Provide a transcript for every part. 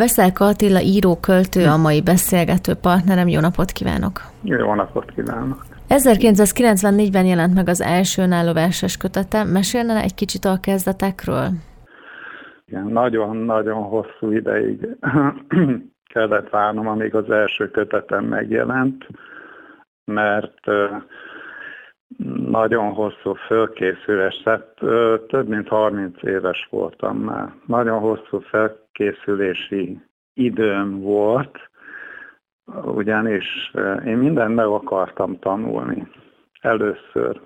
Veszelka Attila író-költő, a mai beszélgető partnerem. Jó napot kívánok! Jó napot kívánok! 1994-ben jelent meg az első önálló verses kötete. Mesélne egy kicsit a kezdetekről? Igen, nagyon-nagyon hosszú ideig kellett várnom, amíg az első kötetem megjelent, mert nagyon hosszú fölkészülés, tehát több mint 30 éves voltam már. Nagyon hosszú felkészülési időm volt, ugyanis én mindent meg akartam tanulni először,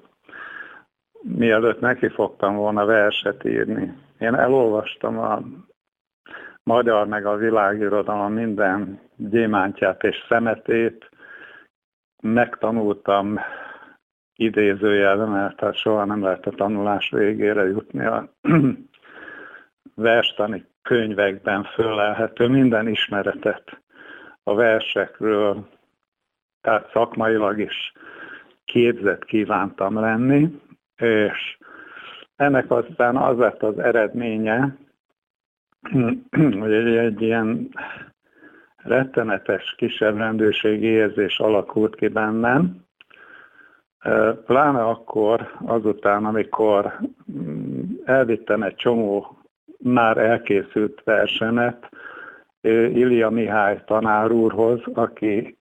mielőtt neki fogtam volna verset írni. Én elolvastam a magyar meg a világirodalom minden gyémántját és szemetét, megtanultam idézőjelben, tehát soha nem lehet a tanulás végére jutni a verstani könyvekben fölelhető minden ismeretet a versekről, tehát szakmailag is képzett kívántam lenni, és ennek aztán az lett az eredménye, hogy egy, egy ilyen rettenetes kisebb rendőrségi érzés alakult ki bennem, Pláne akkor, azután, amikor elvittem egy csomó már elkészült versenet Ilia Mihály tanár úrhoz, aki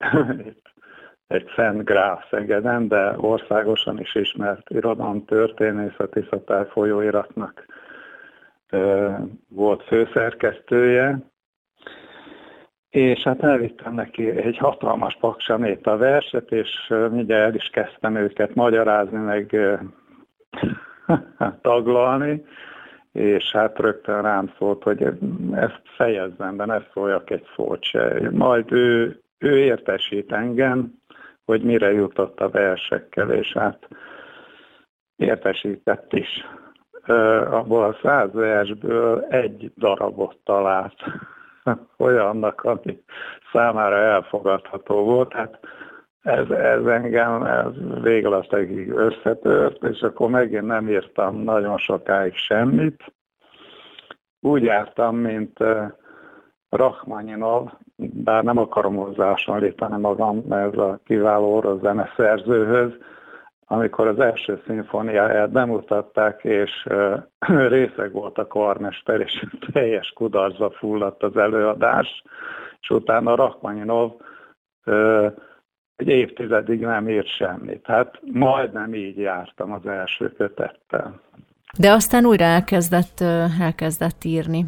egy Szent Gráf Szegeden, de országosan is ismert irodalom történész, a Tiszatály folyóiratnak volt főszerkesztője, és hát elvittem neki egy hatalmas paksamét a verset, és mindjárt el is kezdtem őket magyarázni, meg taglalni, és hát rögtön rám szólt, hogy ezt fejezzem de ne szóljak egy szót se. Majd ő, ő értesít engem, hogy mire jutott a versekkel, és hát értesített is. Abból a száz versből egy darabot talált olyannak, ami számára elfogadható volt. Hát ez, ez engem ez véglastigig összetört, és akkor megint nem írtam nagyon sokáig semmit. Úgy jártam, mint Rachmaninov, bár nem akarom hozzá hasonlítani magam ez a kiváló orosz zeneszerzőhöz, amikor az első szimfóniáját bemutatták, és részeg volt a karmester, és teljes kudarcba fulladt az előadás, és utána Rachmaninov egy évtizedig nem írt semmit. Hát majdnem így jártam az első kötettel. De aztán újra elkezdett, elkezdett írni.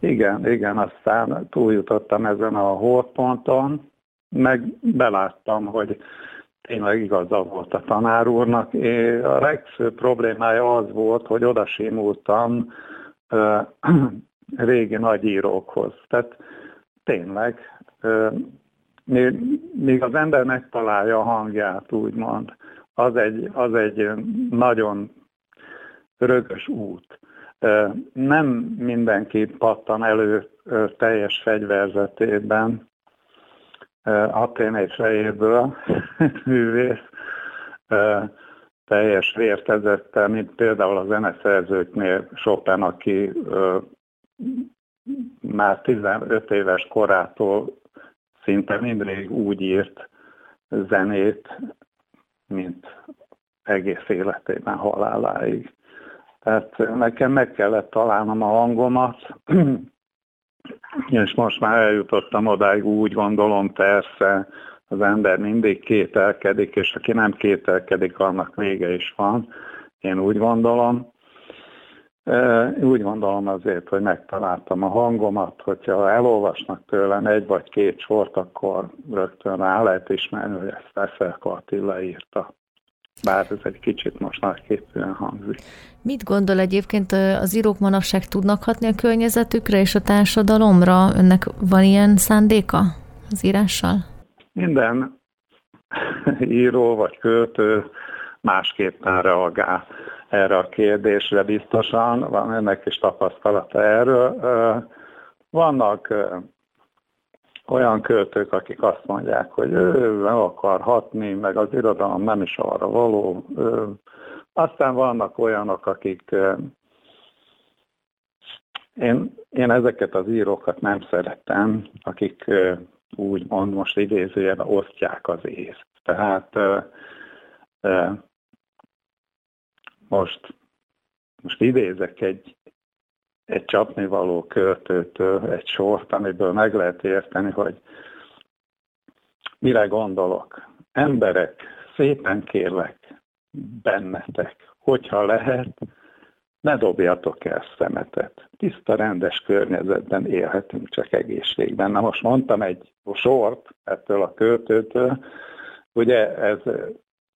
Igen, igen, aztán túljutottam ezen a holdponton, meg beláttam, hogy tényleg igaza volt a tanár úrnak. É, a legfőbb problémája az volt, hogy oda simultam régi nagyírókhoz. Tehát tényleg, ö, míg az ember megtalálja a hangját, úgymond, az egy, az egy nagyon rögös út. Nem mindenki pattan elő teljes fegyverzetében, Athénai fejéből művész, teljes vértezettel, mint például a zeneszerzőknél Chopin, aki már 15 éves korától szinte mindig úgy írt zenét, mint egész életében haláláig. Tehát nekem meg kellett találnom a hangomat, és most már eljutottam odáig, úgy gondolom persze, az ember mindig kételkedik, és aki nem kételkedik, annak vége is van. Én úgy gondolom. Úgy gondolom azért, hogy megtaláltam a hangomat, hogyha elolvasnak tőlem egy vagy két sort, akkor rögtön rá lehet ismerni, hogy ezt Veszelka Attila írta bár ez egy kicsit most nagyképűen hangzik. Mit gondol egyébként az írók manapság tudnak hatni a környezetükre és a társadalomra? Önnek van ilyen szándéka az írással? Minden író vagy költő másképpen reagál erre a kérdésre biztosan, van ennek is tapasztalata erről. Vannak olyan költők, akik azt mondják, hogy ő nem akar hatni, meg az irodalom nem is arra való. Aztán vannak olyanok, akik Én, én ezeket az írókat nem szeretem, akik úgy mond most idézőjelben osztják az észt. Tehát most, most idézek egy, egy csapnivaló költőtől egy sort, amiből meg lehet érteni, hogy mire gondolok. Emberek, szépen kérlek bennetek, hogyha lehet, ne dobjatok el szemetet. Tiszta, rendes környezetben élhetünk csak egészségben. Na most mondtam egy sort ettől a költőtől, ugye ez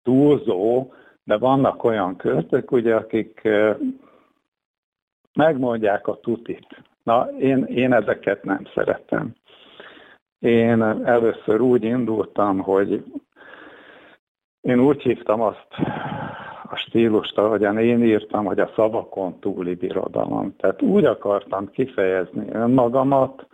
túlzó, de vannak olyan költők, ugye, akik megmondják a tutit. Na, én, én ezeket nem szeretem. Én először úgy indultam, hogy én úgy hívtam azt a stílust, ahogyan én írtam, hogy a szavakon túli birodalom. Tehát úgy akartam kifejezni önmagamat,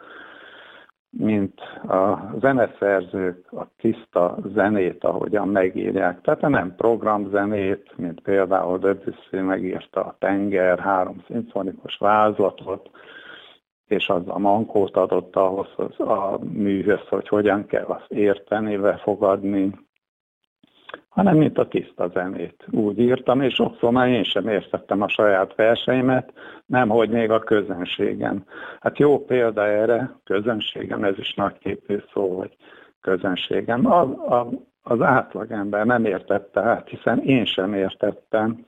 mint a zeneszerzők a tiszta zenét, ahogyan megírják. Tehát nem programzenét, mint például Debussy megírta a Tenger három szimfonikus vázlatot, és az a mankót adott ahhoz az a műhöz, hogy hogyan kell azt érteni, befogadni, hanem mint a tiszta zenét. Úgy írtam, és sokszor már én sem értettem a saját verseimet, nem hogy még a közönségem. Hát jó példa erre, közönségem, ez is nagyképű szó, hogy közönségem. A, a, az átlagember nem értette át, hiszen én sem értettem.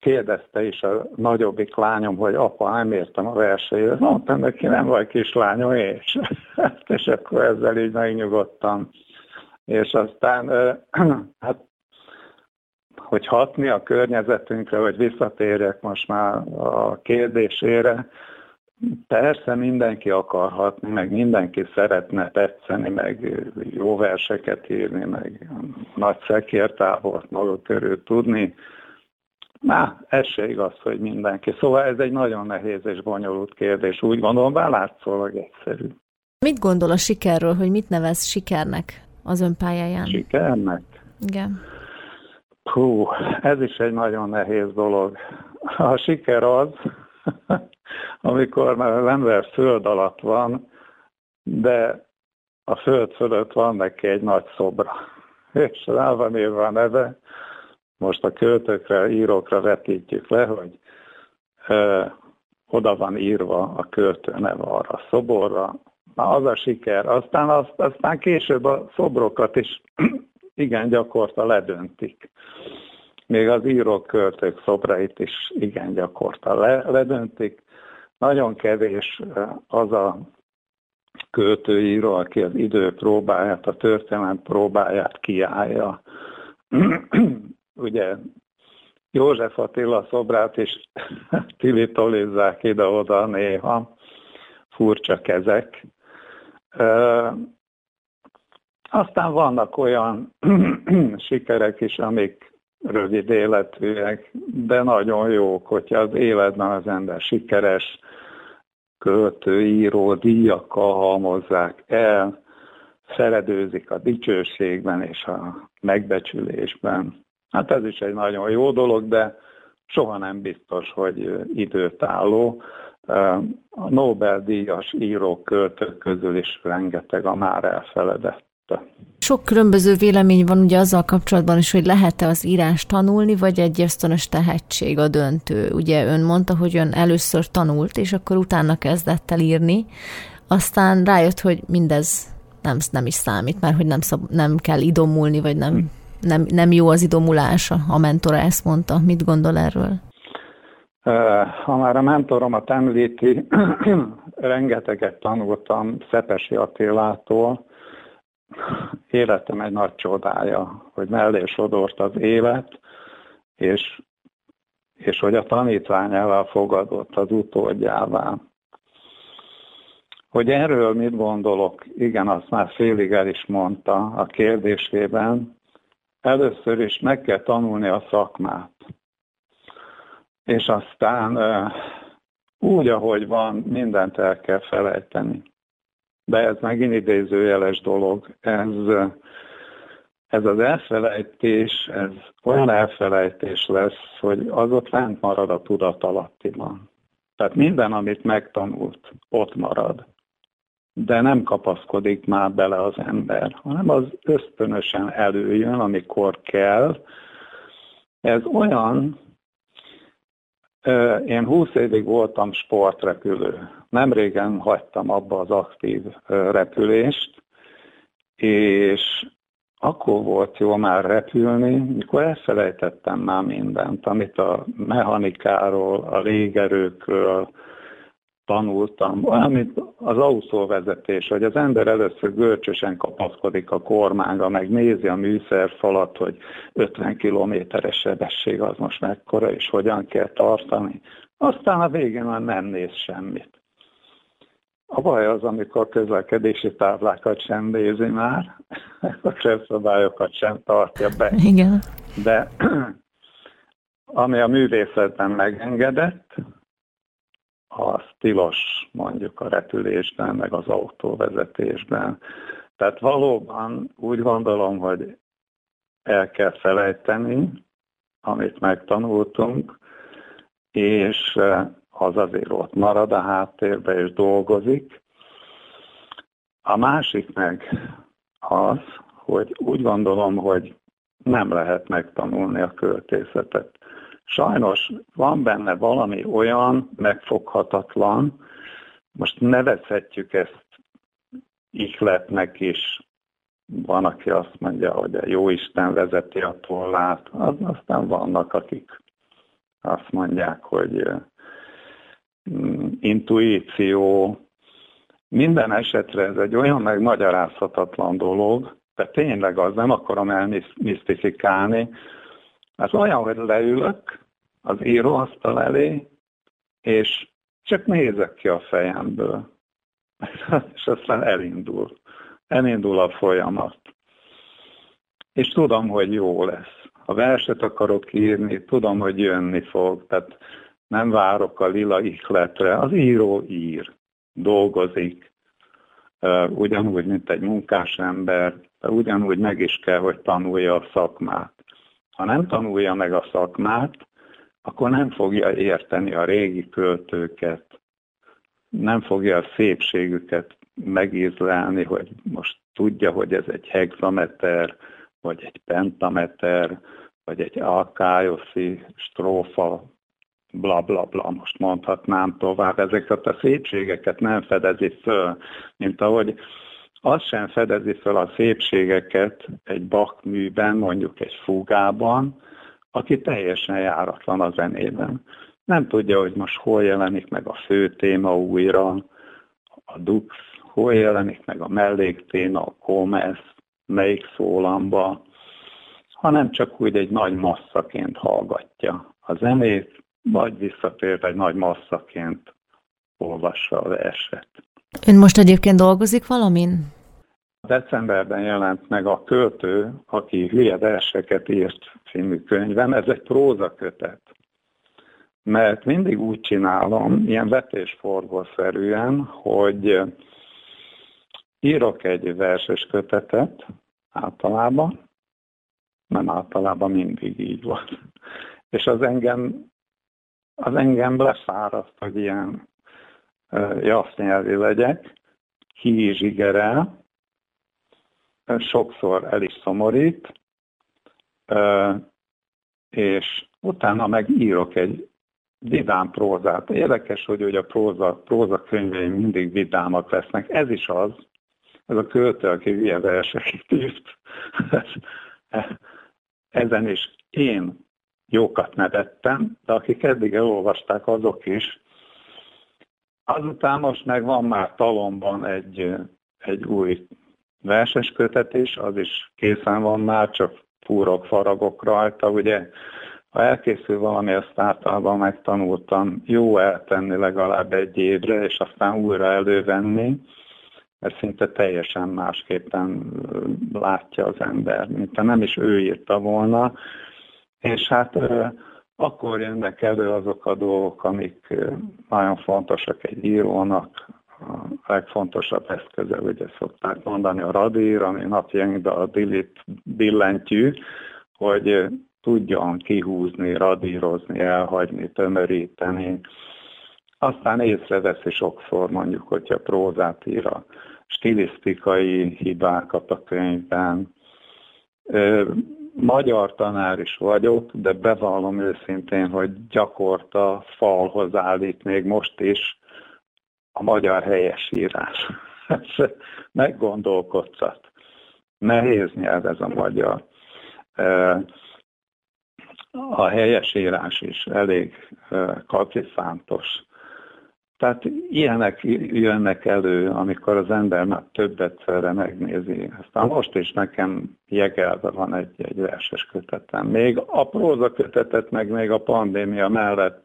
Kérdezte is a nagyobbik lányom, hogy apa, nem értem a verseidet. Mondtam neki, nem vagy kislányom, és, és akkor ezzel így megnyugodtam és aztán hát hogy hatni a környezetünkre, vagy visszatérjek most már a kérdésére, persze mindenki akar hatni, meg mindenki szeretne tetszeni, meg jó verseket írni, meg nagy szekértábort maga körül tudni. Na, ez se igaz, hogy mindenki. Szóval ez egy nagyon nehéz és bonyolult kérdés. Úgy gondolom, bár látszólag egyszerű. Mit gondol a sikerről, hogy mit nevez sikernek? Az ön pályáján? Sikernek? Igen. Hú, ez is egy nagyon nehéz dolog. A siker az, amikor már az ember föld alatt van, de a föld fölött van neki egy nagy szobra. És rá van írva a neve, most a költőkre, írókra vetítjük le, hogy ö, oda van írva a költő neve arra a szoborra, az a siker. Aztán, azt, aztán később a szobrokat is igen gyakorta ledöntik. Még az írók, költők szobrait is igen gyakorta le, ledöntik. Nagyon kevés eh, az a költőíró, aki az idő próbáját, a történelem próbáját kiállja. Ugye József Attila szobrát is tilitolizzák ide-oda néha, furcsa kezek, aztán vannak olyan sikerek is, amik rövid életűek, de nagyon jók, hogyha az életben az ember sikeres, költő, író, díjakkal halmozzák el, szeredőzik a dicsőségben és a megbecsülésben. Hát ez is egy nagyon jó dolog, de soha nem biztos, hogy időtálló. A Nobel-díjas írók, költők közül is rengeteg a már elfeledett. Sok különböző vélemény van ugye azzal kapcsolatban is, hogy lehet-e az írás tanulni, vagy egy ösztönös tehetség a döntő. Ugye ön mondta, hogy ön először tanult, és akkor utána kezdett el írni, aztán rájött, hogy mindez nem, nem is számít, mert hogy nem, szab, nem kell idomulni, vagy nem, nem, nem jó az idomulása. A mentora ezt mondta. Mit gondol erről? Ha már a mentoromat említi, rengeteget tanultam Szepesi Attilától. Életem egy nagy csodája, hogy mellé sodort az élet, és, és hogy a tanítványával fogadott az utódjává. Hogy erről mit gondolok, igen, azt már félig el is mondta a kérdésében. Először is meg kell tanulni a szakmát és aztán úgy, ahogy van, mindent el kell felejteni. De ez megint idézőjeles dolog. Ez, ez az elfelejtés, ez olyan elfelejtés lesz, hogy az ott lent marad a tudatalattiban. Tehát minden, amit megtanult, ott marad. De nem kapaszkodik már bele az ember, hanem az ösztönösen előjön, amikor kell. Ez olyan, én 20 évig voltam sportrepülő. Nem régen hagytam abba az aktív repülést, és akkor volt jó már repülni, mikor elfelejtettem már mindent, amit a mechanikáról, a légerőkről tanultam, amit az autóvezetés, hogy az ember először görcsösen kapaszkodik a kormányra, meg nézi a műszerfalat, hogy 50 kilométeres sebesség az most mekkora, és hogyan kell tartani. Aztán a végén már nem néz semmit. A baj az, amikor közlekedési táblákat sem nézi már, a csehszabályokat sem tartja be. Igen. De ami a művészetben megengedett, az tilos mondjuk a repülésben, meg az autóvezetésben. Tehát valóban úgy gondolom, hogy el kell felejteni, amit megtanultunk, és az azért ott marad a háttérbe és dolgozik. A másik meg az, hogy úgy gondolom, hogy nem lehet megtanulni a költészetet. Sajnos van benne valami olyan megfoghatatlan, most nevezhetjük ezt ihletnek is, van, aki azt mondja, hogy a Jóisten vezeti a tollát, aztán vannak, akik azt mondják, hogy Mm, intuíció. Minden esetre ez egy olyan megmagyarázhatatlan dolog, de tényleg az, nem akarom elmisztifikálni, az olyan, hogy leülök az íróasztal elé, és csak nézek ki a fejemből. és aztán elindul. Elindul a folyamat. És tudom, hogy jó lesz. A verset akarok írni, tudom, hogy jönni fog. Tehát nem várok a lila ihletre. Az író ír, dolgozik, ugyanúgy, mint egy munkás ember, de ugyanúgy meg is kell, hogy tanulja a szakmát. Ha nem tanulja meg a szakmát, akkor nem fogja érteni a régi költőket, nem fogja a szépségüket megízlelni, hogy most tudja, hogy ez egy hexameter, vagy egy pentameter, vagy egy alkályoszi strófa, bla bla bla, most mondhatnám tovább, ezeket a szépségeket nem fedezi föl, mint ahogy az sem fedezi föl a szépségeket egy Bach műben, mondjuk egy fúgában, aki teljesen járatlan a zenében. Nem tudja, hogy most hol jelenik meg a fő téma újra, a dux, hol jelenik meg a melléktéma, a komesz, melyik szólamba, hanem csak úgy egy nagy masszaként hallgatja a zenét, vagy visszatért egy nagy masszaként olvassa a verset. Ön most egyébként dolgozik valamin? Decemberben jelent meg a költő, aki hülye verseket írt című könyvem, ez egy prózakötet. Mert mindig úgy csinálom, ilyen vetésforgószerűen, hogy írok egy verses kötetet általában, nem általában mindig így van. És az engem az engem lefáraszt, hogy ilyen jasz nyelvi legyek, zsigerel, sokszor el is szomorít, és utána meg írok egy vidám prózát. Érdekes, hogy ugye a próza, próza könyveim mindig vidámak lesznek. Ez is az, ez a költő, aki ilyen verseket írt. Ezen is én jókat nevettem, de akik eddig elolvasták, azok is. Azután most meg van már talomban egy, egy új verses kötetés, az is készen van már, csak fúrok, faragok rajta, ugye? Ha elkészül valami, azt általában megtanultam jó eltenni legalább egy évre, és aztán újra elővenni, mert szinte teljesen másképpen látja az ember, mint ha nem is ő írta volna, és hát akkor jönnek elő azok a dolgok, amik nagyon fontosak egy írónak, a legfontosabb eszköze, ugye szokták mondani a radír, ami napjainkban a dilit billentyű, hogy tudjon kihúzni, radírozni, elhagyni, tömöríteni, aztán észreveszi sokszor mondjuk, hogyha prózát ír a stilisztikai hibákat a könyvben. Magyar tanár is vagyok, de bevallom őszintén, hogy gyakorta falhoz állít még most is a magyar helyesírás. Meggondolkodtat. Nehéz nyelv ez a magyar. A helyesírás is elég kaciszántos tehát ilyenek jönnek elő, amikor az ember már több egyszerre megnézi. Aztán most is nekem jegelve van egy, egy verses kötetem. Még a próza kötetet meg még a pandémia mellett,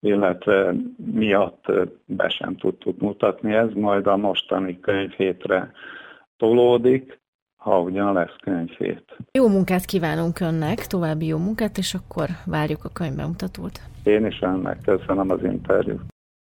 illetve miatt be sem tudtuk mutatni. Ez majd a mostani könyvhétre tolódik, ha ugyan lesz könyvhét. Jó munkát kívánunk önnek, további jó munkát, és akkor várjuk a könyvbemutatót. Én is önnek köszönöm az interjút.